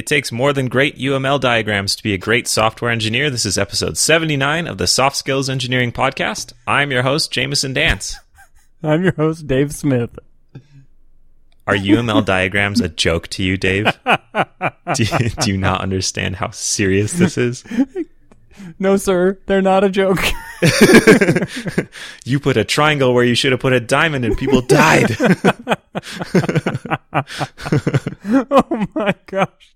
It takes more than great UML diagrams to be a great software engineer. This is episode 79 of the Soft Skills Engineering Podcast. I'm your host, Jamison Dance. I'm your host, Dave Smith. Are UML diagrams a joke to you, Dave? Do you, do you not understand how serious this is? No, sir, they're not a joke. You put a triangle where you should have put a diamond and people died. oh my gosh.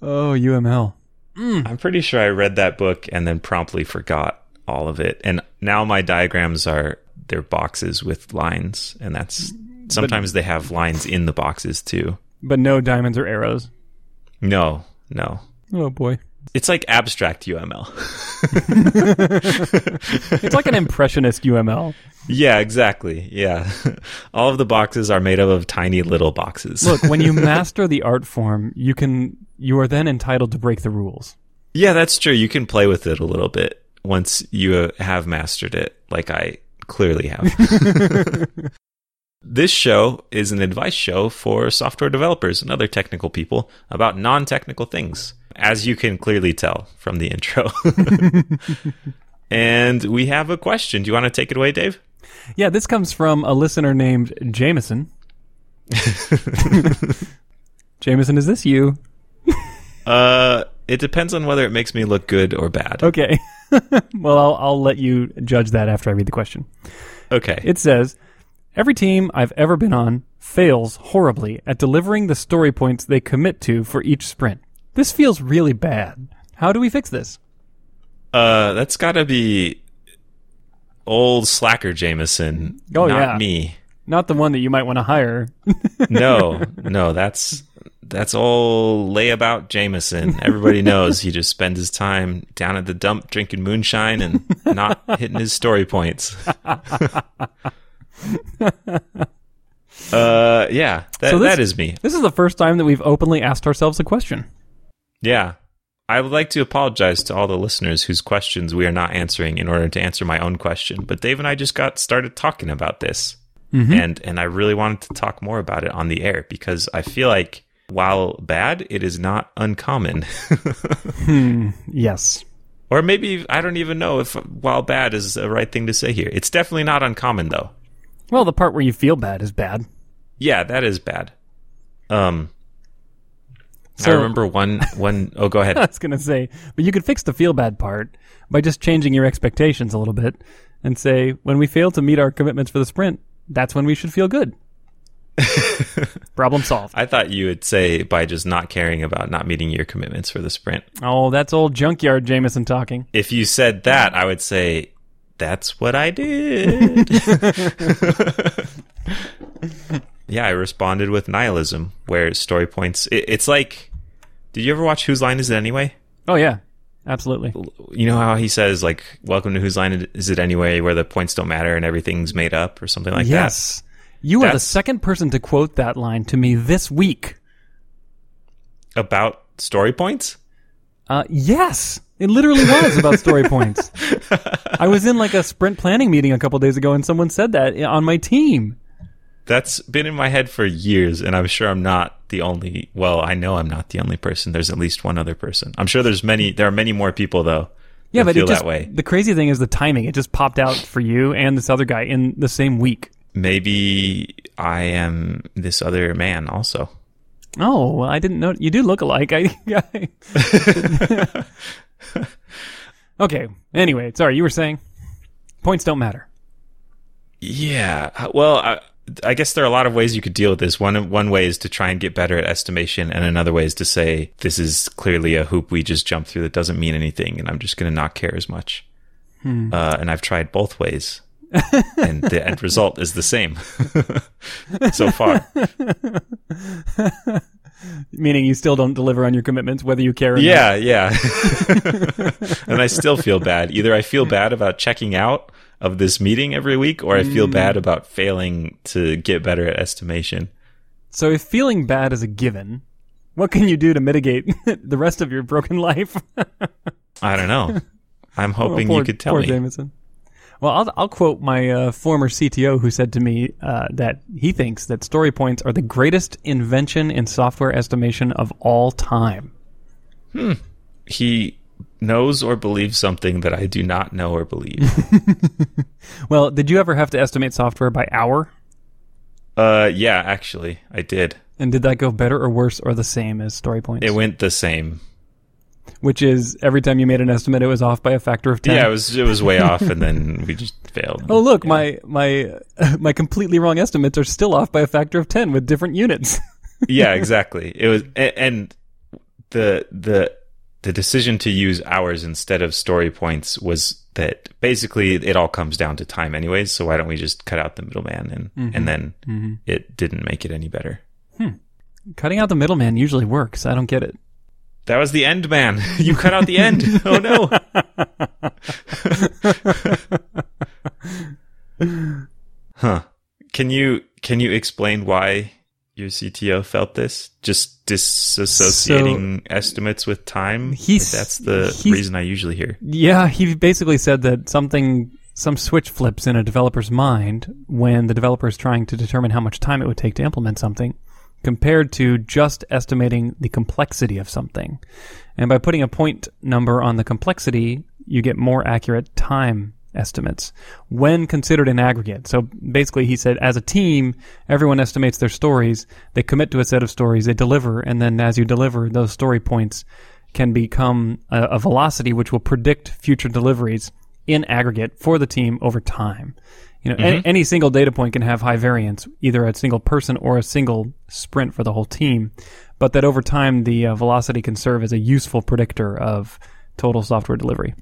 Oh, UML. Hmm. I'm pretty sure I read that book and then promptly forgot all of it. And now my diagrams are they're boxes with lines, and that's sometimes they have lines in the boxes too. But no diamonds or arrows. No, no. Oh boy. It's like abstract UML. It's like an impressionist UML. yeah, exactly. Yeah. All of the boxes are made up of tiny little boxes. Look, when you master the art form, you can you are then entitled to break the rules. Yeah, that's true. You can play with it a little bit once you have mastered it, like I clearly have. this show is an advice show for software developers and other technical people about non technical things, as you can clearly tell from the intro. and we have a question. Do you want to take it away, Dave? Yeah, this comes from a listener named Jamison. Jamison, is this you? Uh, it depends on whether it makes me look good or bad. Okay. well, I'll, I'll let you judge that after I read the question. Okay. It says, Every team I've ever been on fails horribly at delivering the story points they commit to for each sprint. This feels really bad. How do we fix this? Uh, that's got to be old slacker Jamison. Oh, not yeah. me. Not the one that you might want to hire. No, no, that's that's old layabout Jamison. Everybody knows he just spends his time down at the dump drinking moonshine and not hitting his story points. uh, yeah, that, So this- that is me. This is the first time that we've openly asked ourselves a question. Yeah. I would like to apologize to all the listeners whose questions we are not answering in order to answer my own question. But Dave and I just got started talking about this. And and I really wanted to talk more about it on the air because I feel like while bad, it is not uncommon. Yes. or maybe I don't even know if while bad is the right thing to say here. It's definitely not uncommon though. Well, the part where you feel bad is bad. Yeah, that is bad. Um I So- remember one one oh go ahead. I was going to say, but you could fix the feel bad part by just changing your expectations a little bit and say, when we fail to meet our commitments for the sprint, that's when we should feel good. Problem solved. I thought you would say by just not caring about not meeting your commitments for the sprint. Oh, that's old junkyard Jamison talking. If you said that, I would say that's what I did. yeah, I responded with nihilism, where story points. It, it's like, did you ever watch Whose Line Is It Anyway? Oh, yeah. Absolutely. You know how he says like, "Welcome to Whose Line Is It Anyway," where the points don't matter and everything's made up, or something like that. yes. You are the second person to quote that line to me this week. About story points. Uh, yes, it literally was about story points. I was in like a sprint planning meeting a couple days ago, and someone said that on my team. That's been in my head for years, and I'm sure I'm not the only. Well, I know I'm not the only person. There's at least one other person. I'm sure there's many. There are many more people though. Yeah, but feel it just that way. the crazy thing is the timing. It just popped out for you and this other guy in the same week. Maybe I am this other man also. Oh, well, I didn't know you do look alike. I, I okay. Anyway, sorry, you were saying points don't matter. Yeah. Uh, well, I, I guess there are a lot of ways you could deal with this. One one way is to try and get better at estimation, and another way is to say this is clearly a hoop we just jumped through that doesn't mean anything, and I'm just going to not care as much. Uh, and I've tried both ways, and the end result is the same so far. Meaning you still don't deliver on your commitments, whether you care or not. Yeah, yeah. and I still feel bad. Either I feel bad about checking out of this meeting every week, or I feel bad about failing to get better at estimation. So if feeling bad is a given, what can you do to mitigate the rest of your broken life? I don't know. I'm hoping poor, you could tell poor me. Jamison. Well, I'll, I'll quote my uh, former CTO who said to me uh, that he thinks that story points are the greatest invention in software estimation of all time. Hmm. He knows or believes something that I do not know or believe. Well, did you ever have to estimate software by hour? uh, yeah, actually, I did. And did that go better or worse or the same as story points? It went the same. Which is every time you made an estimate, it was off by a factor of ten. Yeah, it was it was way off, and then we just failed. Oh look, my my my completely wrong estimates are still off by a factor of ten with different units. yeah, exactly. It was, and the the the decision to use hours instead of story points was that basically it all comes down to time, anyways. So why don't we just cut out the middleman and mm-hmm. and then mm-hmm. it didn't make it any better. Hmm. Cutting out the middleman usually works. I don't get it. That was the end, man. You cut out the end. Oh no. huh. Can you can you explain why your CTO felt this? Just disassociating estimates with time? He's- that's the reason I usually hear. Yeah, he basically said that something some switch flips in a developer's mind when the developer is trying to determine how much time it would take to implement something compared to just estimating the complexity of something. And by putting a point number on the complexity, you get more accurate time estimates when considered in aggregate. So basically, he said, as a team, everyone estimates their stories, they commit to a set of stories, they deliver, and then as you deliver, those story points can become a, a velocity which will predict future deliveries in aggregate for the team over time. You know, any, any single data point can have high variance, either a single person or a single sprint for the whole team, but that over time the uh, velocity can serve as a useful predictor of total software delivery.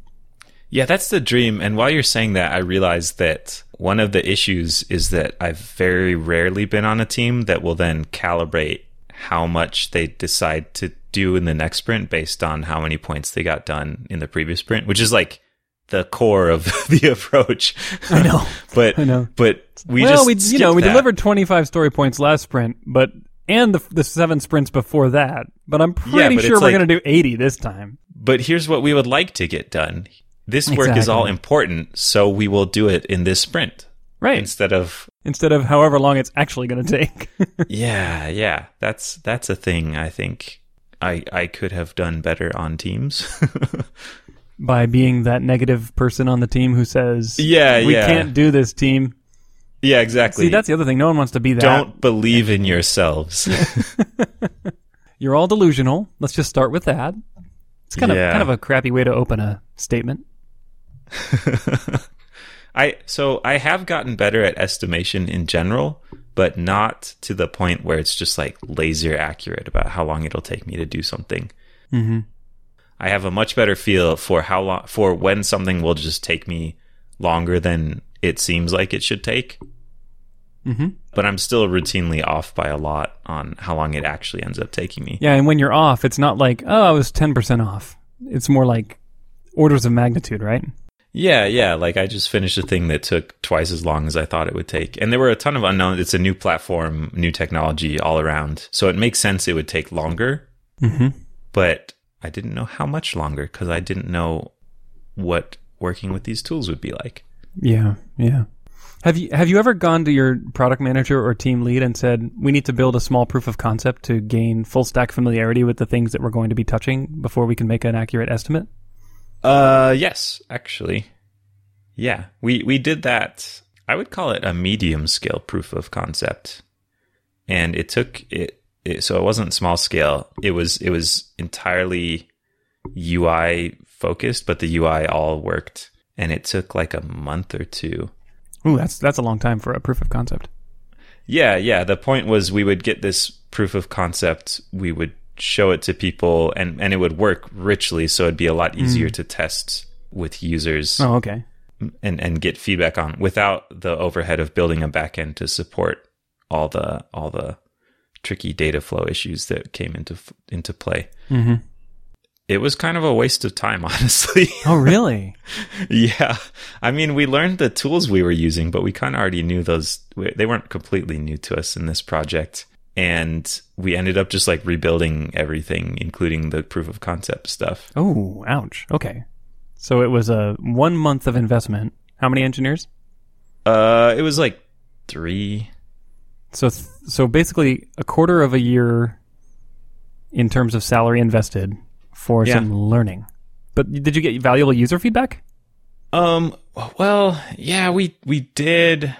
Yeah, that's the dream. And while you're saying that, I realized that one of the issues is that I've very rarely been on a team that will then calibrate how much they decide to do in the next sprint based on how many points they got done in the previous sprint, which is like the core of the approach. I know. but I know. but we well, just we you know we that. delivered 25 story points last sprint, but and the the seven sprints before that. But I'm pretty but sure we're like- going to do 80 this time. But here's what we would like to get done. This work is all important, so we will do it in this sprint Right. instead of Instead of however long it's actually going to take. Yeah, yeah. That's that's a thing I think I I could have done better on teams. By being that negative person on the team who says, Yeah, we yeah. can't do this, team." yeah, exactly. See, that's the other thing. No one wants to be that. Don't believe in yourselves. You're all delusional. Let's just start with that. It's kind Yeah. of kind of a crappy way to open a statement. I so I have gotten better at estimation in general, but not to the point where it's just like laser accurate about how long it'll take me to do something. Mm-hmm. I have a much better feel for how long for when something will just take me longer than it seems like it should take. Mm-hmm. But I'm still routinely off by a lot on how long it actually ends up taking me. Yeah, and when you're off, it's not like, oh, I was 10% off. It's more like orders of magnitude, right? Yeah, yeah. Like I just finished a thing that took twice as long as I thought it would take. And there were a ton of unknowns. It's a new platform, new technology all around. So it makes sense it would take longer, Mm-hmm. but I didn't know how much longer because I didn't know what working with these tools would be like. Yeah, yeah. Have you have you ever gone to your product manager or team lead and said, "We need to build a small proof of concept to gain full stack familiarity with the things that we're going to be touching before we can make an accurate estimate?" Uh, yes, actually. Yeah, we, we did that. I would call it a medium scale proof of concept. And it took it, it so it wasn't small scale. It was, it was entirely UI focused, but the UI all worked. And it took like a month or two. Ooh, that's that's a long time for a proof of concept. Yeah, yeah. The point was we would get this proof of concept, we would show it to people, and, and it would work richly, so it'd be a lot easier to test with users Oh, okay. and, and get feedback on without the overhead of building a backend to support all the all the tricky data flow issues that came into into play. Mm-hmm. It was kind of a waste of time, honestly. Oh, really? yeah, I mean, we learned the tools we were using, but we kind of already knew those. They weren't completely new to us in this project, and we ended up just like rebuilding everything, including the proof of concept stuff. oh, ouch. Okay. So it was a one month of investment, How many engineers? Uh, it was like three. So th- so basically a quarter of a year in terms of salary invested for Yeah. some learning. But did you get valuable user feedback? Um. Well, yeah, we we did.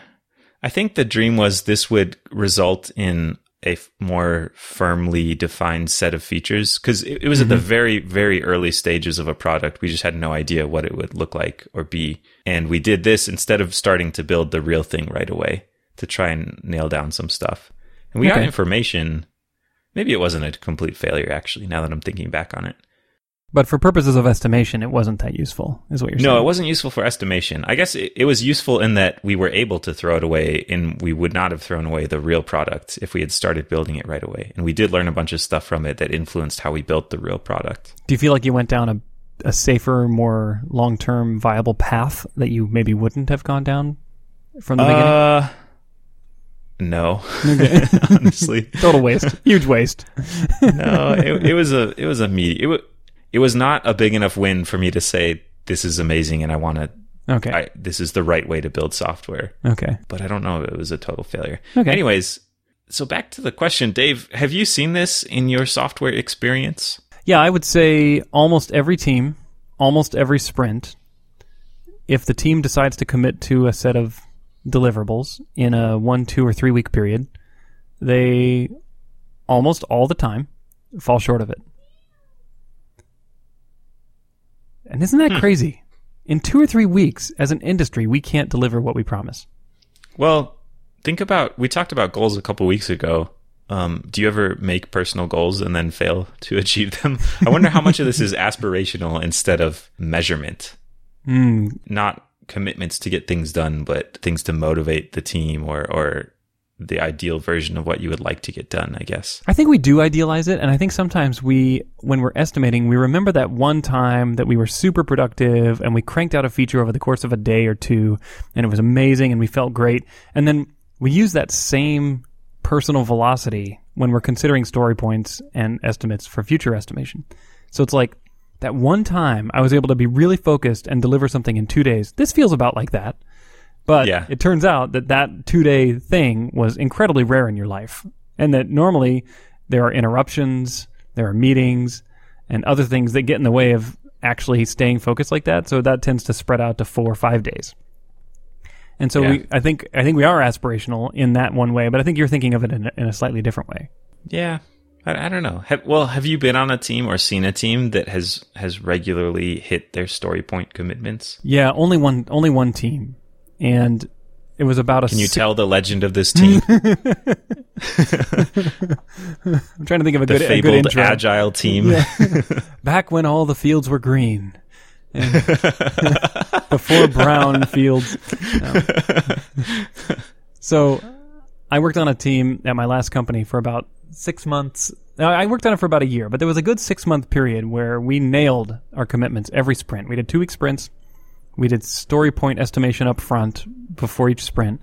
I think the dream was this would result in a f- more firmly defined set of features because it, it was at the mm-hmm. very very early stages of a product. We just had no idea what it would look like or be, and we did this instead of starting to build the real thing right away to try and nail down some stuff. And we got information. Maybe it wasn't a complete failure actually. Now that I'm thinking back on it. But for purposes of estimation, it wasn't that useful, is what you're saying. No, it wasn't useful for estimation. I guess it, it was useful in that we were able to throw it away, and we would not have thrown away the real product if we had started building it right away. And we did learn a bunch of stuff from it that influenced how we built the real product. Do you feel like you went down a, a safer, more long term viable path that you maybe wouldn't have gone down from the beginning? Uh, no, honestly, Total waste. Huge waste. no. It, it was a it was a me. It was it was not a big enough win for me to say this is amazing and I want to. Okay. I, this is the right way to build software. okay. but I don't know if it was a total failure. Okay. Anyways, so back to the question, Dave, have you seen this in your software experience? Yeah, I would say almost every team, almost every sprint, if the team decides to commit to a set of deliverables in a one, two, or three week period, they almost all the time fall short of it. And isn't that crazy? In two or three weeks, as an industry, we can't deliver what we promise. Well, think about we talked about goals a couple weeks ago. Um, do you ever make personal goals and then fail to achieve them? I wonder how much of this is aspirational instead of measurement, Mm, not commitments to get things done, but things to motivate the team or or the ideal version of what you would like to get done. I guess. I think we do idealize it, and I think sometimes we, when we're estimating, we remember that one time that we were super productive and we cranked out a feature over the course of a day or two, and it was amazing and we felt great, and then we use that same personal velocity when we're considering story points and estimates for future estimation. So it's like that one time I was able to be really focused and deliver something in two days. This feels about like that. But Yeah. it turns out that that two day thing was incredibly rare in your life. And that normally there are interruptions, there are meetings, and other things that get in the way of actually staying focused like that. So that tends to spread out to four or five days. And so Yeah. we, I think, I think we are aspirational in that one way, but I think you're thinking of it in a, in a slightly different way. Yeah, I, I don't know. Have, well, have you been on a team or seen a team that has has regularly hit their story point commitments? Yeah, only one, only one team, and it was about a. Can you six- tell the legend of this team? I'm trying to think of a the good, a good fabled intro. agile team. Back when all the fields were green. And before brown fields. No. So I worked on a team at my last company for about six months. I worked on it for about a year, but there was a good six month period where we nailed our commitments every sprint. We did two week sprints. We did story point estimation up front before each sprint.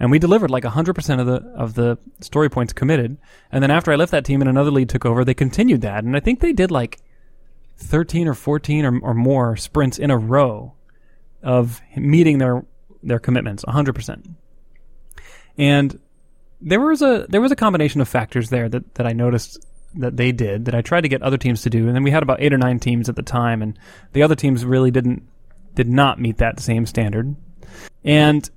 And we delivered like 100% of the of the story points committed. And then after I left that team and another lead took over, they continued that. And I think they did like 13 or 14 or, or more sprints in a row of meeting their their commitments 100%. And there was a there was a combination of factors there that, that I noticed that they did that I tried to get other teams to do. And then we had about 8 or 9 teams at the time and the other teams really didn't did not meet that same standard. And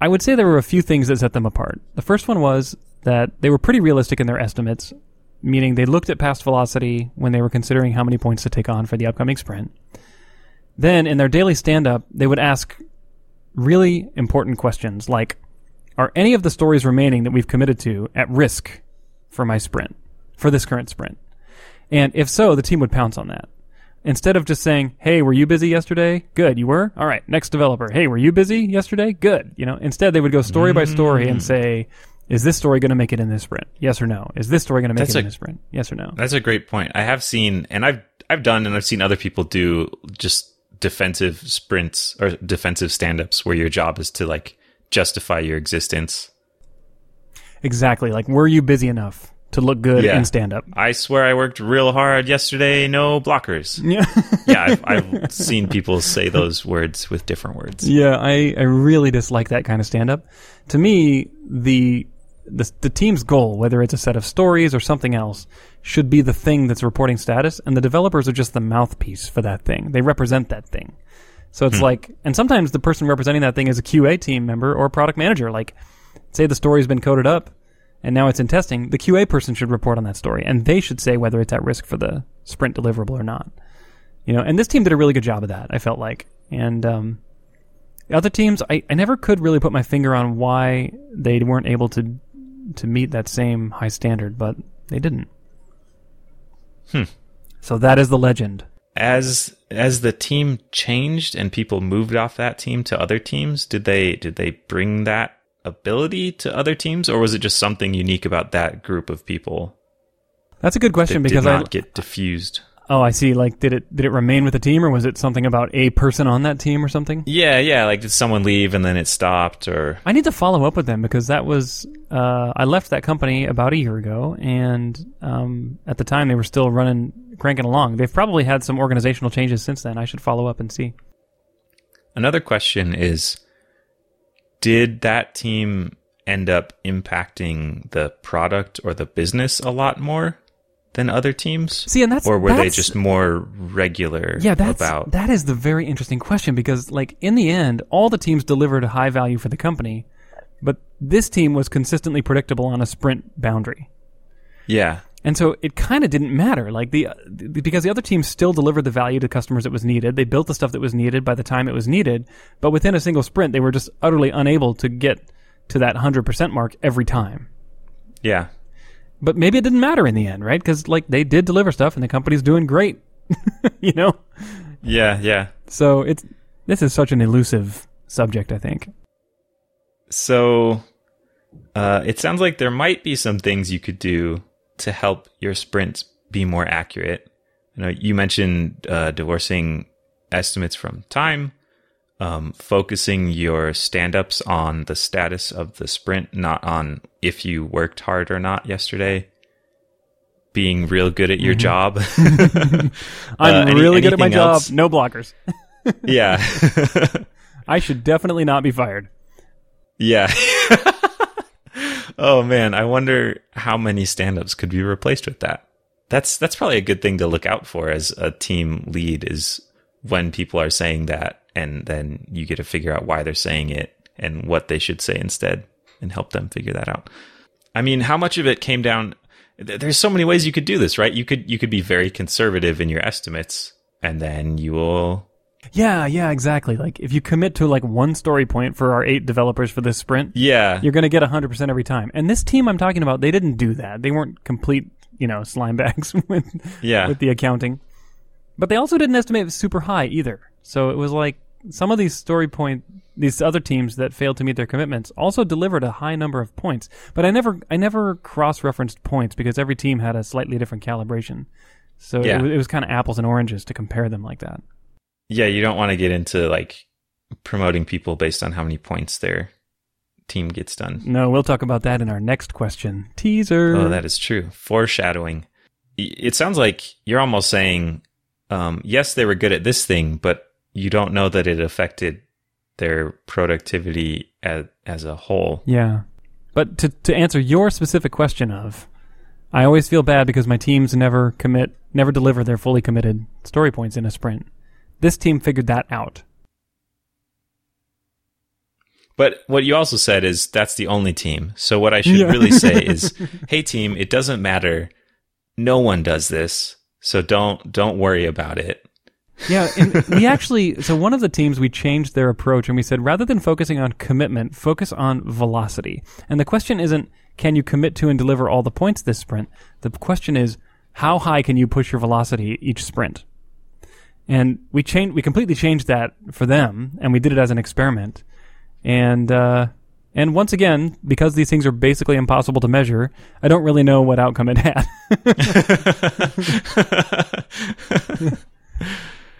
I would say there were a few things that set them apart. The first one was that they were pretty realistic in their estimates, meaning they looked at past velocity when they were considering how many points to take on for the upcoming sprint. Then, in their daily stand up, they would ask really important questions like Are any of the stories remaining that we've committed to at risk for my sprint, for this current sprint? And if so, the team would pounce on that. Instead of just saying, "Hey, were you busy yesterday? Good, you were. All right, next developer. Hey, were you busy yesterday? Good." You know, instead they would go story by story and mm. say, "Is this story going to make it in this sprint? Yes or no? Is this story going to make That's it in a- this sprint? Yes or no?" That's a great point. I have seen, and I've I've done, and I've seen other people do just defensive sprints or defensive stand-ups where your job is to like justify your existence. Exactly. Like, were you busy enough to look good Yeah. in stand up. I swear I worked real hard yesterday. No blockers. Yeah. yeah, I've, I've seen people say those words with different words. Yeah, I, I really dislike that kind of stand up. To me, the, the the team's goal, whether it's a set of stories or something else, should be the thing that's reporting status, and the developers are just the mouthpiece for that thing. They represent that thing. So it's hmm. like, and sometimes the person representing that thing is a QA team member or a product manager. Like, say the story's been coded up and now it's in testing, the QA person should report on that story, and they should say whether it's at risk for the sprint deliverable or not. You know, and this team did a really good job of that. I felt like, and um, the other teams, I, I never could really put my finger on why they weren't able to to meet that same high standard, but they didn't. Hmm. So that is the legend. As as the team changed and people moved off that team to other teams, did they did they bring that ability to other teams, or was it just something unique about that group of people That's a good question because I not get diffused? oh I see like did it did it remain with the team or was it something about a person on that team or something? Yeah, yeah. Like did someone leave and then it stopped, or I need to follow up with them because that was uh, I left that company about a year ago, and um, at the time they were still running cranking along. They've probably had some organizational changes since then. I should follow up and see. Another question is Did that team end up impacting the product or the business a lot more than other teams? See, and that's or were they just more regular yeah, that's about that is the very interesting question because like in the end, all the teams delivered high value for the company, but this team was consistently predictable on a sprint boundary. Yeah. And so it kind of didn't matter, like the because the other team still delivered the value to customers that was needed. They built the stuff that was needed by the time it was needed, but within a single sprint, they were just utterly unable to get to that hundred percent mark every time. Yeah. But maybe it didn't matter in the end, right? Because like they did deliver stuff, and the company's doing great, you know. Yeah, yeah. So it's this is such an elusive subject. I think. So uh, it sounds like there might be some things you could do to help your sprints be more accurate. You know, you mentioned uh, divorcing estimates from time, um, focusing your stand-ups on the status of the sprint, not on if you worked hard or not yesterday. Being real good at your job. I'm Uh, any- really good at my anything job. No blockers. yeah. I should definitely not be fired. Yeah. Oh man, I wonder how many stand-ups could be replaced with that. That's that's probably a good thing to look out for as a team lead is when people are saying that and then you get to figure out why they're saying it and what they should say instead and help them figure that out. I mean, how much of it came down there's so many ways you could do this, right? You could you could be very conservative in your estimates and then you will Yeah, yeah, exactly. Like if you commit to like one story point for our eight developers for this sprint, yeah. you're going to get 100% every time. And this team I'm talking about, they didn't do that. They weren't complete, you know, slime bags with Yeah. with the accounting. But they also didn't estimate it super high either. So it was like some of these story point these other teams that failed to meet their commitments also delivered a high number of points. But I never I never cross-referenced points because every team had a slightly different calibration. So Yeah. it, was, it was kind of apples and oranges to compare them like that. Yeah, you don't want to get into like promoting people based on how many points their team gets done. No, we'll talk about that in our next question. Teaser. Oh, that is true. Foreshadowing. It sounds like you're almost saying, um, yes, they were good at this thing, but you don't know that it affected their productivity as, as a whole. Yeah. But to to answer your specific question of I always feel bad because my teams never commit never deliver their fully committed story points in a sprint. This team figured that out. But what you also said is that's the only team. So what I should Yeah. really say is, hey team, it doesn't matter. No one does this. So don't don't worry about it. Yeah, and we actually so one of the teams we changed their approach and we said rather than focusing on commitment, focus on velocity. And the question isn't can you commit to and deliver all the points this sprint? The question is how high can you push your velocity each sprint? And we changed we completely changed that for them and we did it as an experiment. And uh and once again, because these things are basically impossible to measure, I don't really know what outcome it had.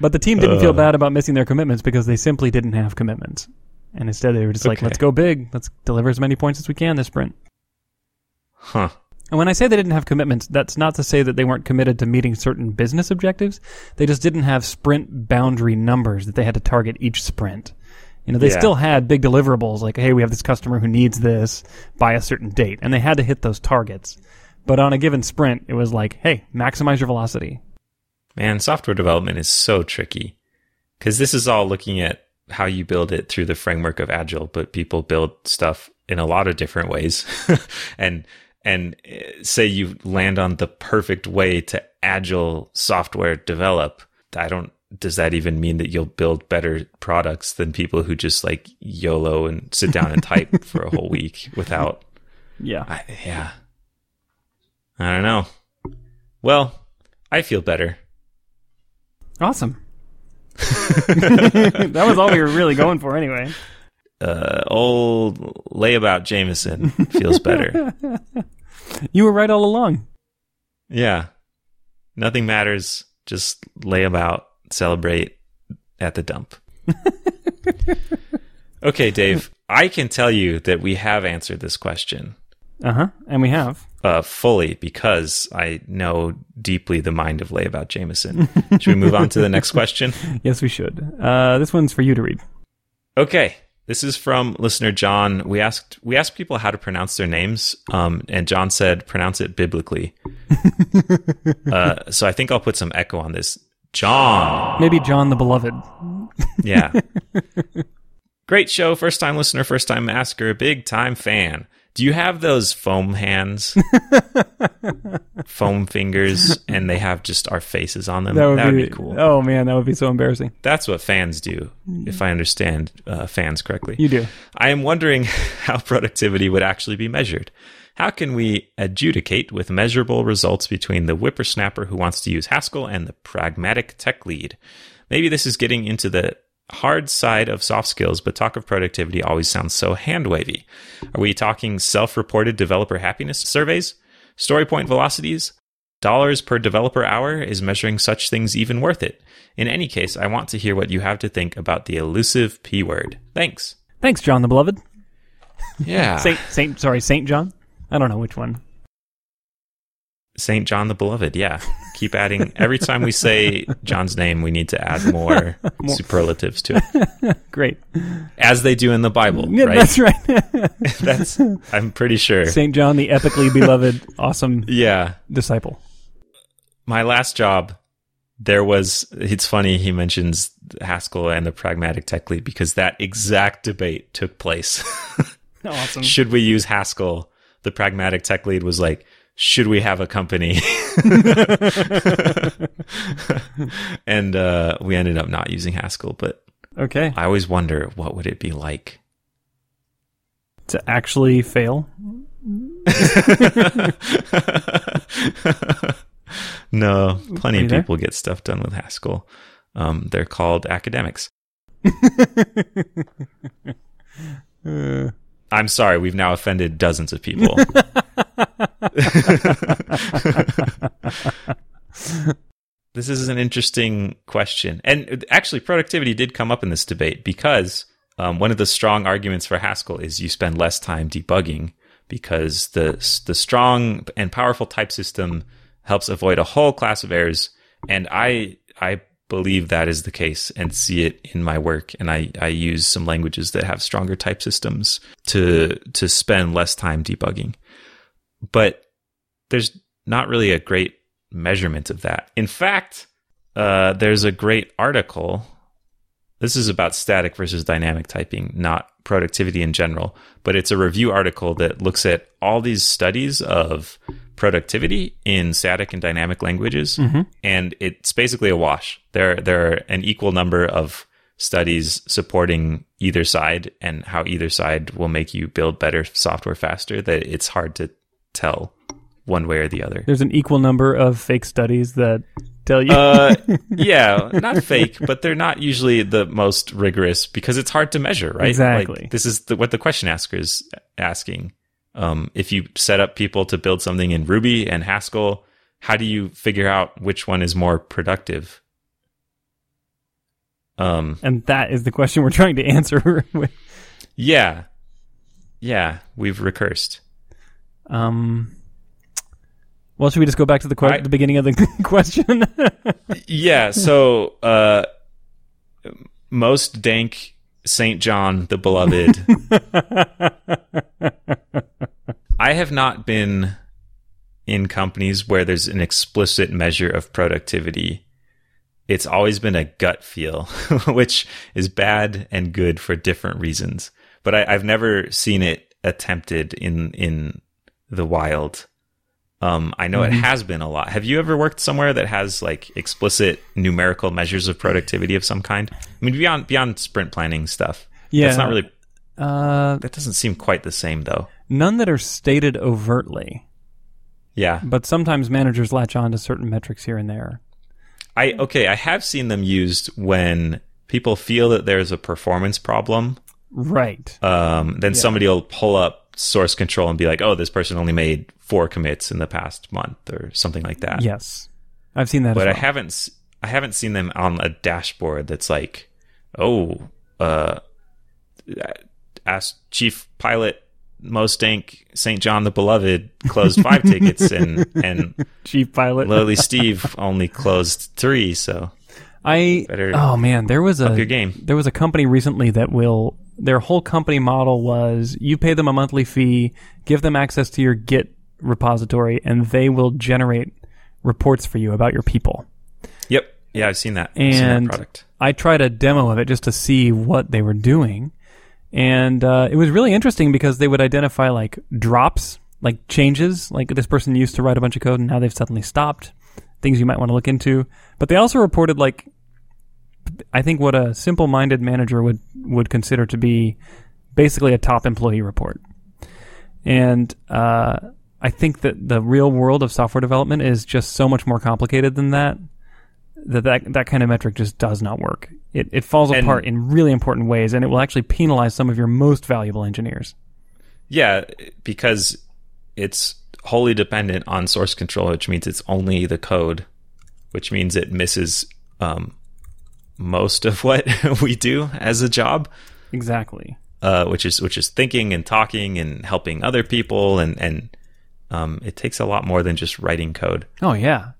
But the team didn't feel Uh. bad about missing their commitments because they simply didn't have commitments. And instead they were just like, let's go big. Let's deliver as many points as we can this sprint. Huh. And when I say they didn't have commitments, that's not to say that they weren't committed to meeting certain business objectives. They just didn't have sprint boundary numbers that they had to target each sprint. You know, they Yeah. still had big deliverables like, hey, we have this customer who needs this by a certain date, and they had to hit those targets. But on a given sprint, it was like, hey, maximize your velocity. Man, software development is so tricky because this is all looking at how you build it through the framework of agile, but people build stuff in a lot of different ways. and and uh, say you land on the perfect way to agile software develop. I don't does that even mean that you'll build better products than people who just like YOLO and sit down and type for a whole week without Yeah. I, yeah. I don't know. Well, I feel better. Awesome. that was all we were really going for anyway. Uh, old layabout Jamison feels better. You were right all along. yeah. Nothing matters. Just layabout, celebrate at the dump. okay, Dave, I can tell you that we have answered this question Uh huh. And we have. uh, fully because I know deeply the mind of layabout Jamison. Should we move on to the next question? Yes, we should. Uh, this one's for you to read. Okay. This is from listener John. We asked we asked people how to pronounce their names, um, and John said pronounce it biblically. uh, so I think I'll put some echo on this. John. Maybe John the Beloved. Yeah. Great show. First time listener, first time asker, big time fan. Do you have those foam hands? foam fingers, and they have just our faces on them? That would, That'd be, be cool. Oh man, that would be so embarrassing. That's what fans do, if I understand uh, fans correctly. You do. I am wondering how productivity would actually be measured. How can we adjudicate with measurable results between the whippersnapper who wants to use Haskell and the pragmatic tech lead? Maybe this is getting into the hard side of soft skills, but talk of productivity always sounds so hand wavy. Are we talking self reported developer happiness surveys? Story point velocities? Dollars per developer hour? Is measuring such things even worth it? In any case, I want to hear what you have to think about the elusive P word. Thanks. Thanks, John the Beloved. Yeah. Saint Saint sorry, Saint John. I don't know which one. Saint John the Beloved. Yeah. Keep adding. Every time we say John's name, we need to add more, superlatives to it, Great. as they do in the Bible, Yeah, right? that's right. That's. I'm pretty sure. Saint John, the epically beloved, awesome Yeah. disciple. My last job, there was. It's funny he mentions Haskell and the pragmatic tech lead because that exact debate took place. Awesome. Should we use Haskell? The pragmatic tech lead was like, should we have a company? and uh, we ended up not using Haskell, but Okay. I always wonder what would it be like. To actually fail. no, plenty of people get stuff done with Haskell. Um, they're called academics. Uh, I'm sorry, we've now offended dozens of people. this is an interesting question. And actually, productivity did come up in this debate because um, one of the strong arguments for Haskell is you spend less time debugging because the, the strong and powerful type system helps avoid a whole class of errors. And I, I believe that is the case and see it in my work. And I, I use some languages that have stronger type systems to, to spend less time debugging. But there's not really a great measurement of that. In fact, uh, there's a great article. This is about static versus dynamic typing, not productivity in general, but it's a review article that looks at all these studies of productivity in static and dynamic languages, mm-hmm. and it's basically a wash. There, there are an equal number of studies supporting either side and how either side will make you build better software faster. That it's hard to tell one way or the other. there's an equal number of fake studies that tell you. Uh, yeah, not fake, but they're not usually the most rigorous because it's hard to measure, right? Exactly. Like, this is the, what the question asker is asking. Um, if you set up people to build something in Ruby and Haskell, how do you figure out which one is more productive? Um, and that is the question we're trying to answer. with- yeah, yeah, we've recursed. um, Well, should we just go back to the que- I- the beginning of the question? Yeah. So, uh, most dank Saint John the Beloved. I have not been in companies where there's an explicit measure of productivity. It's always been a gut feel, which is bad and good for different reasons. But I, I've never seen it attempted in in the wild. Um, I know it has been a lot. Have you ever worked somewhere that has like explicit numerical measures of productivity of some kind? I mean, beyond beyond sprint planning stuff. Yeah. that's not really. uh, That doesn't seem quite the same, though. none that are stated overtly, Yeah, but sometimes managers latch on to certain metrics here and there. I okay. I have seen them used when people feel that there's a performance problem. Right. Um, then somebody will pull up source control and be like, "Oh, this person only made four commits in the past month," or something like that. yes. I've seen that but as I haven't I haven't seen them on a dashboard that's like, oh, uh, ask chief pilot most dank St. John the Beloved closed five tickets and and Chief pilot. lowly Steve only closed three. So I Better oh man, there was a game. there was a company recently that will their whole company model was you pay them a monthly fee, give them access to your Git repository, and they will generate reports for you about your people. Yep, yeah, I've seen that. I've seen that And product. I tried a demo of it just to see what they were doing, and uh, it was really interesting because they would identify like drops, like changes, like this person used to write a bunch of code and now they've suddenly stopped. Things you might want to look into, but they also reported like I think what a simple-minded manager would would consider to be basically a top employee report. And uh, I think that the real world of software development is just so much more complicated than that. That that, that kind of metric just does not work. It, it falls And- apart in really important ways, and it will actually penalize some of your most valuable engineers. Yeah, because it's wholly dependent on source control, which means it's only the code, which means it misses um, most of what we do as a job, Exactly. uh, which is which is thinking and talking and helping other people, and and um, it takes a lot more than just writing code. Oh yeah.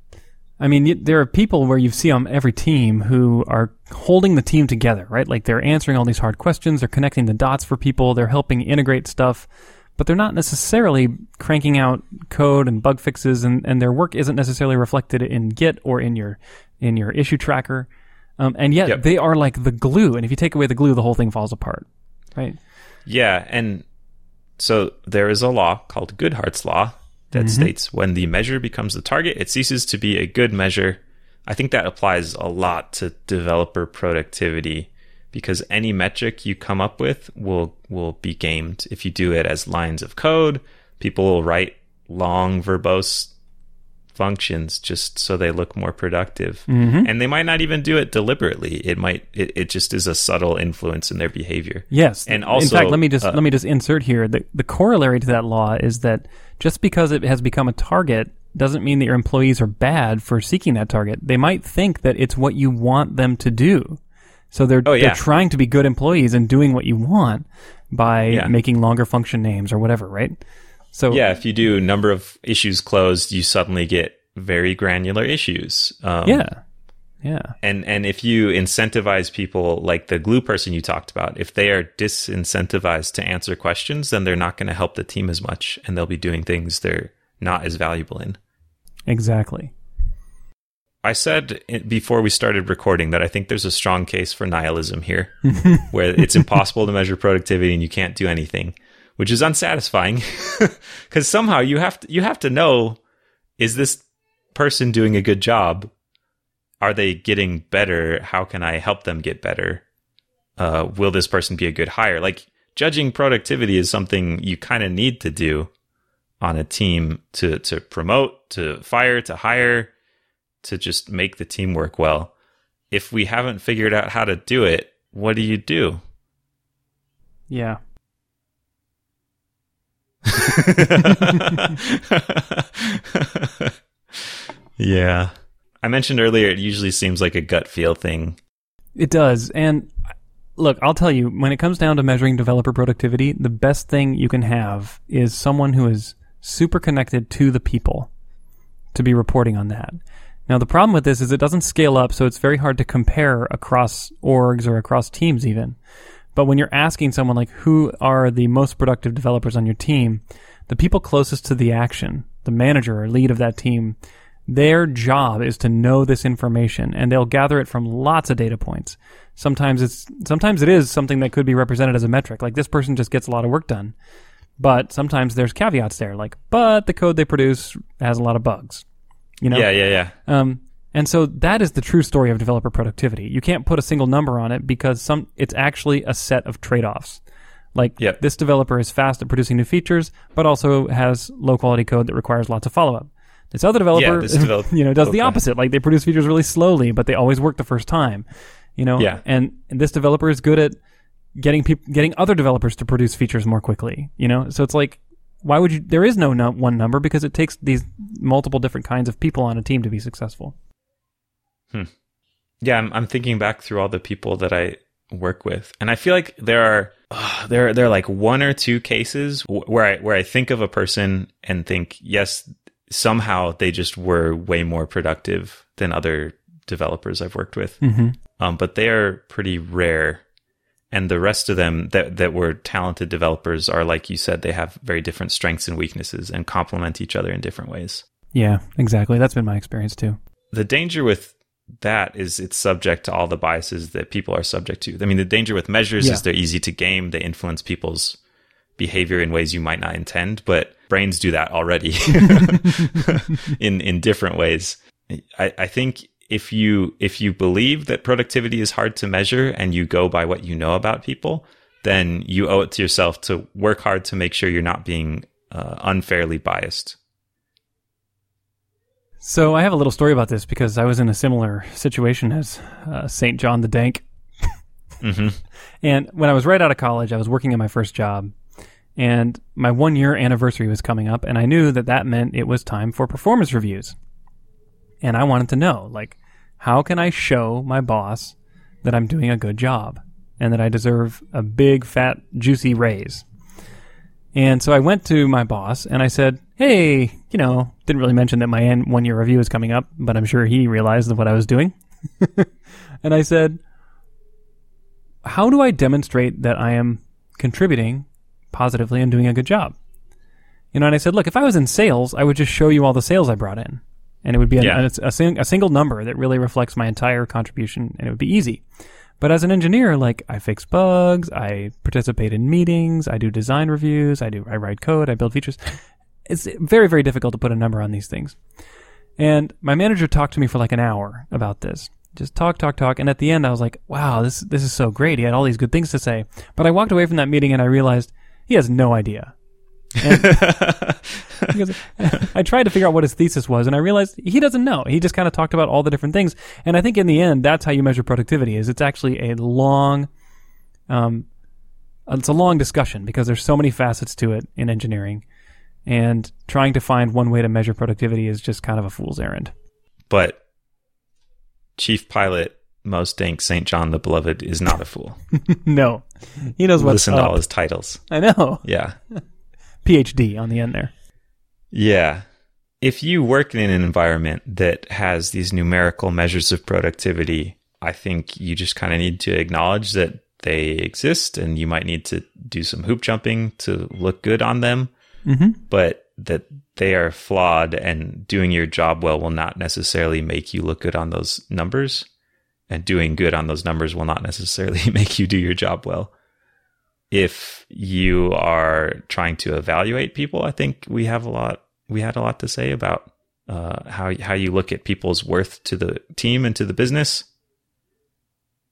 I mean, y- there are people where you see on every team who are holding the team together, right? Like they're answering all these hard questions, they're connecting the dots for people, they're helping integrate stuff, but they're not necessarily cranking out code and bug fixes, and, and their work isn't necessarily reflected in Git or in your in your issue tracker. Um, and yet Yep. they are like the glue, and if you take away the glue, the whole thing falls apart, right? Yeah, and so there is a law called Goodhart's law that states when the measure becomes the target, it ceases to be a good measure. I think that applies a lot to developer productivity because any metric you come up with will will be gamed if you do it as lines of code. People will write long verbose functions just so they look more productive. And they might not even do it deliberately. It might it, it just is a subtle influence in their behavior. Yes, And also in fact, let me just uh, let me just insert here the the corollary to that law is that just because it has become a target doesn't mean that your employees are bad for seeking that target. They might think that it's what you want them to do, so they're Oh, yeah. they're trying to be good employees and doing what you want by Yeah. making longer function names or whatever, right? So Yeah, if you do number of issues closed, you suddenly get very granular issues. Um, yeah, yeah, and and if you incentivize people like the glue person you talked about, if they are disincentivized to answer questions, then they're not going to help the team as much, and they'll be doing things they're not as valuable in. exactly. I said before we started recording that I think there's a strong case for nihilism here, where it's impossible to measure productivity and you can't do anything, which is unsatisfying because somehow you have to, you have to know is this person doing a good job? Are they getting better? How can I help them get better? Uh, will this person be a good hire? Like judging productivity is something you kind of need to do on a team to to promote, to fire, to hire to just make the team work well. If we haven't figured out how to do it, what do you do? Yeah. yeah. I mentioned earlier it usually seems like a gut feel thing. It does. And look, I'll tell you, when it comes down to measuring developer productivity, the best thing you can have is someone who is super connected to the people. to be reporting on that. Now, the problem with this is it doesn't scale up, so it's very hard to compare across orgs or across teams even. But when you're asking someone like, who are the most productive developers on your team, the people closest to the action, the manager or lead of that team, their job is to know this information and they'll gather it from lots of data points. Sometimes it's, sometimes it is something that could be represented as a metric. Like this person just gets a lot of work done. But sometimes there's caveats there, like, but the code they produce has a lot of bugs. You know? Yeah, yeah, yeah. Um, and so that is the true story of developer productivity. You can't put a single number on it because some it's actually a set of trade-offs. Like Yep. this developer is fast at producing new features, but also has low quality code that requires lots of follow-up. This other developer, this develop- you know, does the opposite. Like they produce features really slowly, but they always work the first time. You know, Yeah. and, and this developer is good at getting people, getting other developers to produce features more quickly. You know, so it's like, why would you? There is no nu- one number because it takes these multiple different kinds of people on a team to be successful. Yeah, I'm, I'm thinking back through all the people that I work with, and I feel like there are uh, there there are like one or two cases wh- where I where I think of a person and think, yes, somehow they just were way more productive than other developers I've worked with. Mm-hmm. Um, but they are pretty rare. And the rest of them that, that were talented developers are, like you said, they have very different strengths and weaknesses and complement each other in different ways. Yeah, exactly. That's been my experience too. The danger with that is it's subject to all the biases that people are subject to. I mean, the danger with measures Yeah. is they're easy to game, they influence people's behavior in ways you might not intend, but brains do that already in in different ways. I, I think if you if you believe that productivity is hard to measure and you go by what you know about people, then you owe it to yourself to work hard to make sure you're not being uh, unfairly biased. So I have a little story about this because I was in a similar situation as uh, Saint John the Dank. hmm And when I was right out of college, I was working at my first job, and my one year anniversary was coming up, and I knew that that meant it was time for performance reviews. And I wanted to know, like, how can I show my boss that I'm doing a good job and that I deserve a big, fat, juicy raise? And so I went to my boss and I said, Hey, you know, didn't really mention that my one year review is coming up, but I'm sure he realized what I was doing. and I said, how do I demonstrate that I am contributing positively and doing a good job? You know, and I said, look, if I was in sales, I would just show you all the sales I brought in. And it would be a, Yeah. a, a, sing, a single number that really reflects my entire contribution, and it would be easy. But as an engineer, like I fix bugs, I participate in meetings, I do design reviews, I do I write code, I build features. It's very very difficult to put a number on these things. And my manager talked to me for like an hour about this. Just talk, talk, talk. And at the end, I was like, wow, this, this is so great. He had all these good things to say. But I walked away from that meeting and I realized he has no idea. Because I tried to figure out what his thesis was and I realized he doesn't know. He just kind of talked about all the different things. And I think in the end, that's how you measure productivity is it's actually a long, um, it's a long discussion because there's so many facets to it in engineering. And trying to find one way to measure productivity is just kind of a fool's errand. But Chief Pilot Most Dank St. John the Beloved is not a fool. no, he knows what's Listen to all his titles. I know. Yeah. PhD on the end there. Yeah. If you work in an environment that has these numerical measures of productivity, I think you just kind of need to acknowledge that they exist and you might need to do some hoop jumping to look good on them, Mm-hmm. but that they are flawed and doing your job well will not necessarily make you look good on those numbers. And doing good on those numbers will not necessarily make you do your job well. If you are trying to evaluate people, I think we have a lot. We had a lot to say about uh, how how you look at people's worth to the team and to the business.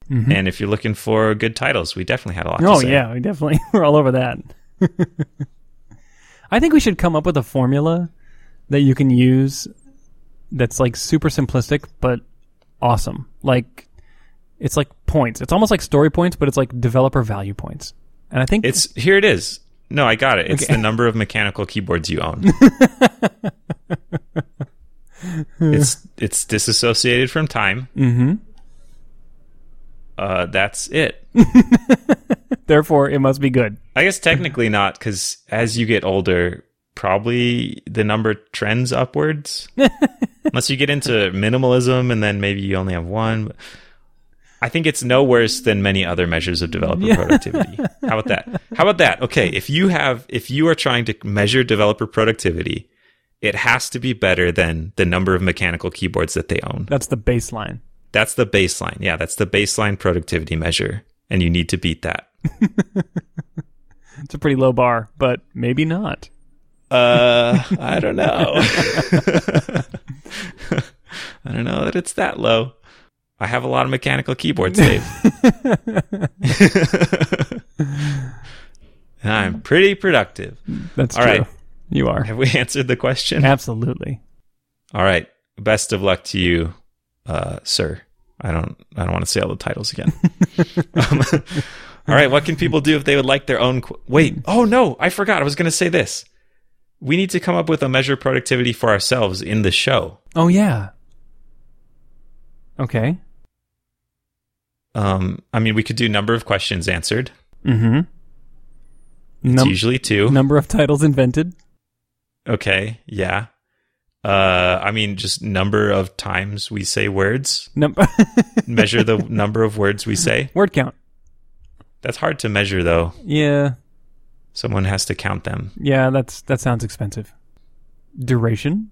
Mhm. And if you're looking for good titles, we definitely had a lot. To say. Oh yeah, we definitely we're all over that. I think we should come up with a formula that you can use that's like super simplistic but awesome. Like it's like points. It's almost like story points, but it's like developer value points. And I think It's here. It is. No, I got it. It's Okay. the number of mechanical keyboards you own. it's it's disassociated from time. Mm-hmm. Uh, that's it. therefore it must be good. I guess technically not, because as you get older, probably the number trends upwards. Unless you get into minimalism and then maybe you only have one. I think it's no worse than many other measures of developer Yeah. productivity. How about that? How about that? Okay, if you have if you are trying to measure developer productivity, it has to be better than the number of mechanical keyboards that they own. That's the baseline. That's the baseline. Yeah, that's the baseline productivity measure and you need to beat that. It's a pretty low bar, but maybe not. Uh, I don't know. I don't know that it's that low. I have a lot of mechanical keyboards, Dave. I'm pretty productive. That's All true. right. You are. Have we answered the question? Absolutely. All right. Best of luck to you, uh, sir. I don't. I don't want to say all the titles again. um, all right. What can people do if they would like their own? Qu- Wait. Oh no! I forgot. I was going to say this. We need to come up with a measure of productivity for ourselves in the show. Oh yeah. Okay. Um, I mean, we could do number of questions answered. Mm-hmm. It's Num- usually two. number of titles invented. Okay. Yeah. Uh, I mean, just number of times we say words. Num- Measure the number of words we say. Word count. That's hard to measure, though. Yeah. Someone has to count them. Yeah, that's that sounds expensive. Duration.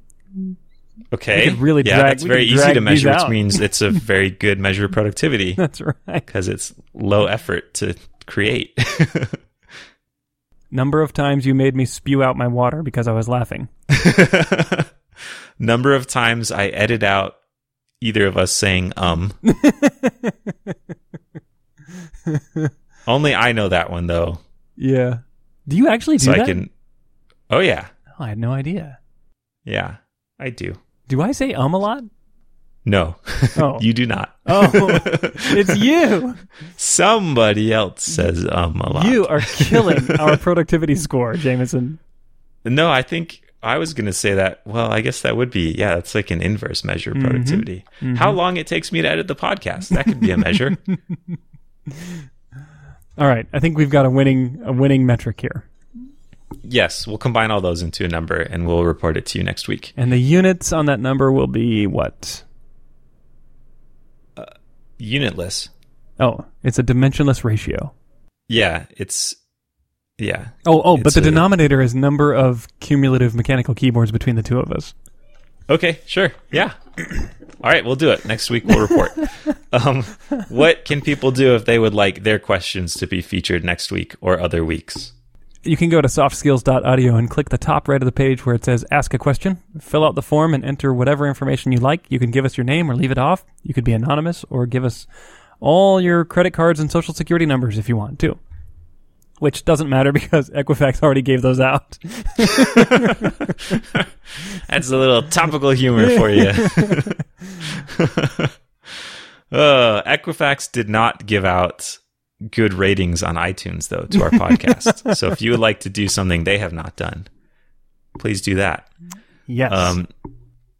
Okay. Really yeah, drag- that's very easy to measure, which means it's a very good measure of productivity That's right. because it's low effort to create. Number of times you made me spew out my water because I was laughing. Number of times I edit out either of us saying um. Only I know that one though. Yeah. Do you actually do So that? I can Oh yeah. Oh, I had no idea. Yeah. I do. Do I say um a lot? No. Oh. you do not. Oh, it's you. Somebody else says um a lot. You are killing our productivity score, Jamison. No, I think I was going to say that. Well, I guess that would be, yeah, that's like an inverse measure of productivity. How long it takes me to edit the podcast. That could be a measure. All right, I think we've got a winning a winning metric here. Yes, we'll combine all those into a number and we'll report it to you next week. And the units on that number will be what? Unitless. Oh, it's a dimensionless ratio. Yeah, it's, yeah. Oh, oh, but the a- denominator is number of cumulative mechanical keyboards between the two of us. Okay, sure. Yeah. All right, we'll do it. Next week we'll report. um, what can people do if they would like their questions to be featured next week or other weeks? You can go to softskills.audio and click the top right of the page where it says ask a question. Fill out the form and enter whatever information you like. You can give us your name or leave it off. You could be anonymous or give us all your credit cards and social security numbers if you want to. Which doesn't matter because Equifax already gave those out. That's a little topical humor for you. uh, Equifax did not give out good ratings on iTunes, though, to our podcast. so if you would like to do something they have not done, please do that. Yes. Um,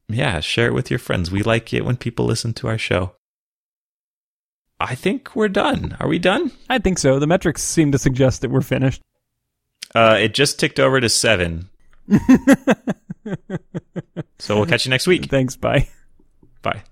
yeah, share it with your friends. We like it when people listen to our show. I think we're done. Are we done? I think so. The metrics seem to suggest that we're finished. Uh, it just ticked over to seven. so we'll catch you next week. Thanks. Bye. Bye.